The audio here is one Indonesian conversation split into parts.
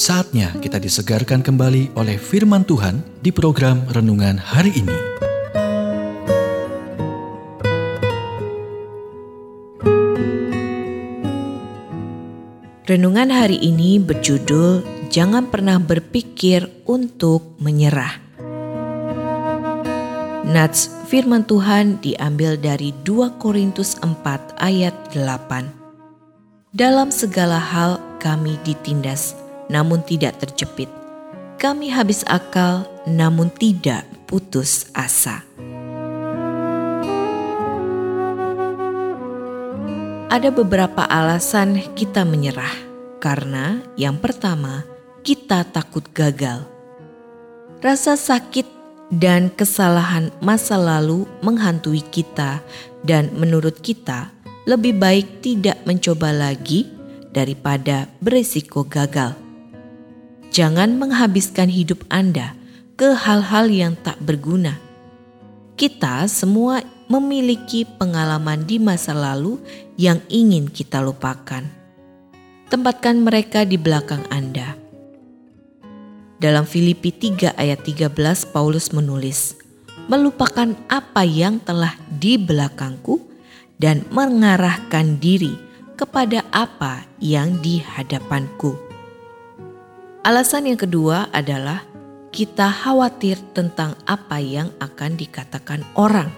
Saatnya kita disegarkan kembali oleh firman Tuhan di program renungan hari ini. Renungan hari ini berjudul Jangan pernah berpikir untuk menyerah. Nats firman Tuhan diambil dari 2 Korintus 4 ayat 8. Dalam segala hal kami ditindas namun tidak terjepit. Kami habis akal, namun tidak putus asa. Ada beberapa alasan kita menyerah, karena yang pertama, kita takut gagal. Rasa sakit dan kesalahan masa lalu menghantui kita, dan menurut kita lebih baik tidak mencoba lagi daripada berisiko gagal. Jangan menghabiskan hidup Anda ke hal-hal yang tak berguna. Kita semua memiliki pengalaman di masa lalu yang ingin kita lupakan. Tempatkan mereka di belakang Anda. Dalam Filipi 3 ayat 13 Paulus menulis, melupakan apa yang telah di belakangku dan mengarahkan diri kepada apa yang di hadapanku. Alasan yang kedua adalah kita khawatir tentang apa yang akan dikatakan orang.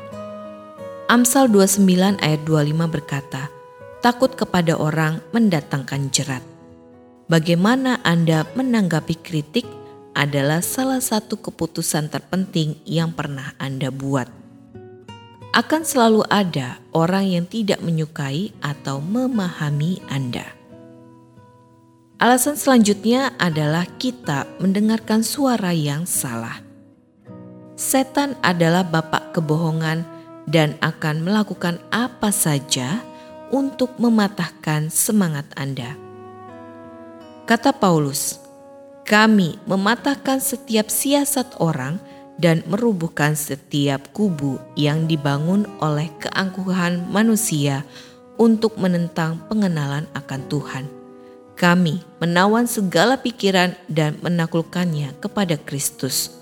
Amsal 29 ayat 25 berkata, takut kepada orang mendatangkan jerat. Bagaimana Anda menanggapi kritik adalah salah satu keputusan terpenting yang pernah Anda buat. Akan selalu ada orang yang tidak menyukai atau memahami Anda. Alasan selanjutnya adalah kita mendengarkan suara yang salah. Setan adalah bapak kebohongan dan akan melakukan apa saja untuk mematahkan semangat Anda. Kata Paulus, "Kami mematahkan setiap siasat orang dan merubuhkan setiap kubu yang dibangun oleh keangkuhan manusia untuk menentang pengenalan akan Tuhan." Kami menawan segala pikiran dan menaklukkannya kepada Kristus.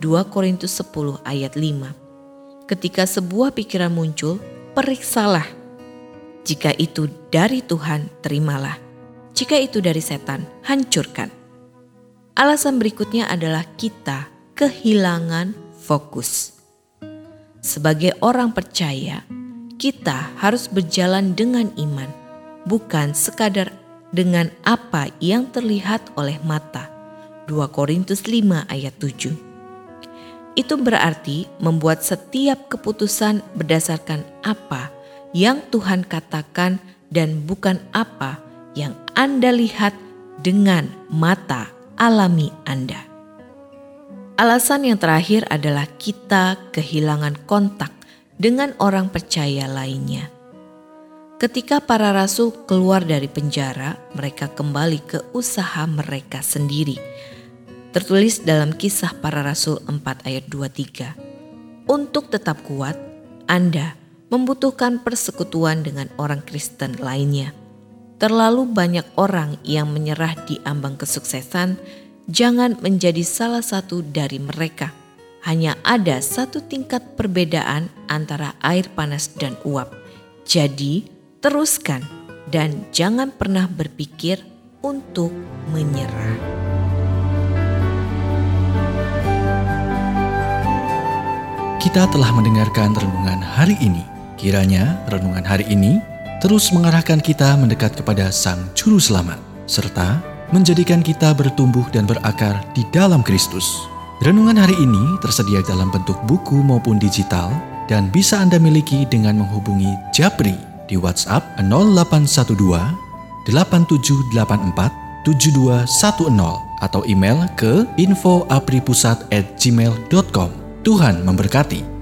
2 Korintus 10 ayat 5 Ketika sebuah pikiran muncul, periksalah. Jika itu dari Tuhan, terimalah. Jika itu dari setan, hancurkan. Alasan berikutnya adalah kita kehilangan fokus. Sebagai orang percaya, kita harus berjalan dengan iman, bukan sekadar dengan apa yang terlihat oleh mata. 2 Korintus 5 ayat 7. Itu berarti membuat setiap keputusan berdasarkan apa yang Tuhan katakan dan bukan apa yang Anda lihat dengan mata alami Anda. Alasan yang terakhir adalah kita kehilangan kontak dengan orang percaya lainnya. Ketika para rasul keluar dari penjara, mereka kembali ke usaha mereka sendiri. Tertulis dalam kisah para rasul 4 ayat 23. Untuk tetap kuat, Anda membutuhkan persekutuan dengan orang Kristen lainnya. Terlalu banyak orang yang menyerah di ambang kesuksesan, jangan menjadi salah satu dari mereka. Hanya ada satu tingkat perbedaan antara air panas dan uap. Jadi, teruskan, dan jangan pernah berpikir untuk menyerah. Kita telah mendengarkan renungan hari ini. Kiranya renungan hari ini terus mengarahkan kita mendekat kepada Sang Juru Selamat, serta menjadikan kita bertumbuh dan berakar di dalam Kristus. Renungan hari ini tersedia dalam bentuk buku maupun digital dan bisa Anda miliki dengan menghubungi Japri di WhatsApp 0812 8784 7210 atau email ke infoapripusat@gmail.com. Tuhan memberkati.